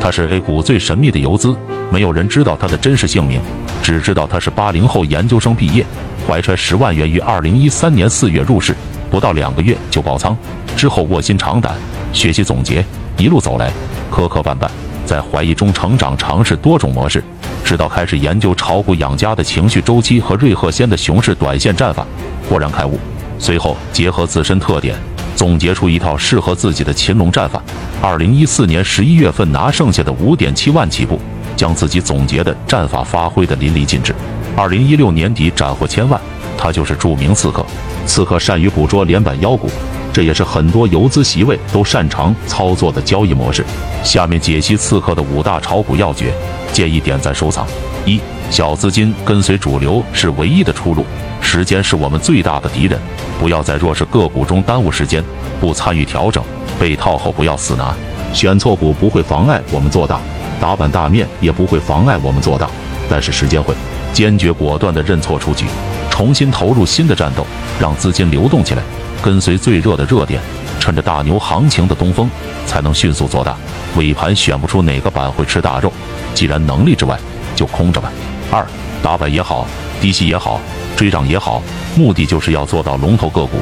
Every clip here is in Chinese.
他是 A 股最神秘的游资，没有人知道他的真实姓名，只知道他是八零后研究生毕业，怀揣十万元于二零一三年四月入市，不到两个月就爆仓，之后卧薪尝胆，学习总结，一路走来磕磕绊绊，在怀疑中成长，尝试多种模式，直到开始研究炒股养家的情绪周期和瑞鹤仙的熊市短线战法，豁然开悟。随后结合自身特点。总结出一套适合自己的擒龙战法。二零一四年十一月份拿剩下的五点七万起步，将自己总结的战法发挥的淋漓尽致。二零一六年底斩获千万，他就是著名刺客。刺客善于捕捉连板妖股，这也是很多游资席位都擅长操作的交易模式。下面解析刺客的五大炒股要诀，建议点赞收藏。一小资金跟随主流是唯一的出路。时间是我们最大的敌人，不要在弱势个股中耽误时间，不参与调整，被套后不要死拿。选错股不会妨碍我们做大，打板大面也不会妨碍我们做大，但是时间会。坚决果断地认错出局，重新投入新的战斗，让资金流动起来，跟随最热的热点，趁着大牛行情的东风，才能迅速做大。尾盘选不出哪个板会吃大肉，既然能力之外，就空着吧。二打板也好，低吸也好。追涨也好，目的就是要做到龙头个股，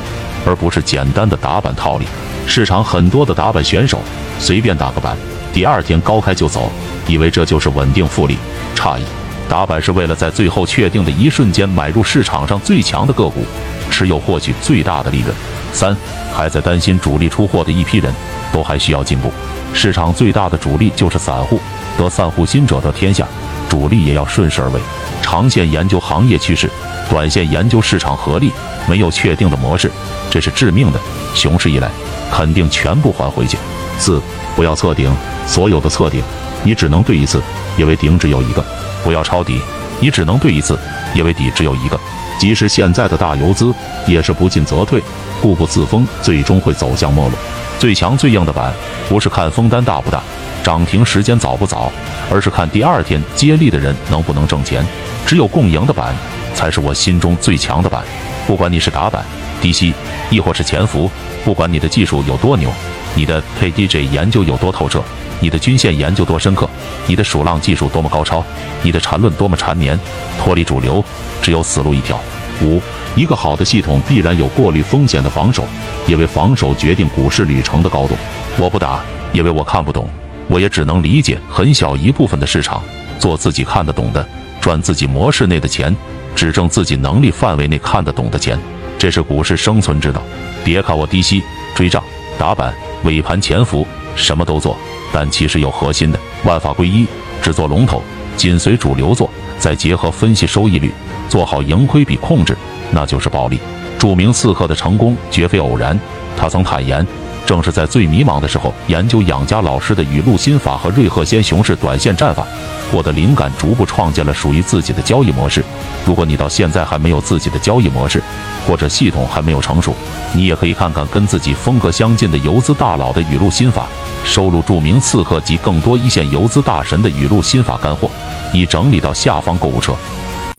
而不是简单的打板套利。市场很多的打板选手，随便打个板，第二天高开就走，以为这就是稳定复利。诧异，打板是为了在最后确定的一瞬间买入市场上最强的个股，持有获取最大的利润。三，还在担心主力出货的一批人，都还需要进步。市场最大的主力就是散户，得散户心者得天下，主力也要顺势而为。长线研究行业趋势。短线研究市场合力，没有确定的模式，这是致命的。熊市一来，肯定全部还回去。四，不要测顶，所有的测顶，你只能对一次，因为顶只有一个；不要抄底，你只能对一次，因为底只有一个。即使现在的大游资，也是不进则退，固步自封，最终会走向没落。最强最硬的板，不是看封单大不大，涨停时间早不早，而是看第二天接力的人能不能挣钱。只有共赢的板。才是我心中最强的板，不管你是打板、低吸，亦或是潜伏，不管你的技术有多牛，你的 KDJ 研究有多透彻，你的均线研究多深刻，你的数浪技术多么高超，你的缠论多么缠绵，脱离主流只有死路一条。五，一个好的系统必然有过滤风险的防守，因为防守决定股市旅程的高度。我不打，因为我看不懂，我也只能理解很小一部分的市场，做自己看得懂的，赚自己模式内的钱。只挣自己能力范围内看得懂的钱，这是股市生存之道。别看我低吸、追涨、打板、尾盘潜伏，什么都做，但其实有核心的。万法归一，只做龙头，紧随主流做，再结合分析收益率，做好盈亏比控制，那就是暴利。著名刺客的成功绝非偶然，他曾坦言。正是在最迷茫的时候，研究养家老师的雨露心法和瑞鹤仙熊市短线战法，获得灵感，逐步创建了属于自己的交易模式。如果你到现在还没有自己的交易模式，或者系统还没有成熟，你也可以看看跟自己风格相近的游资大佬的雨露心法，收录著名刺客及更多一线游资大神的语录心法干货，已整理到下方购物车。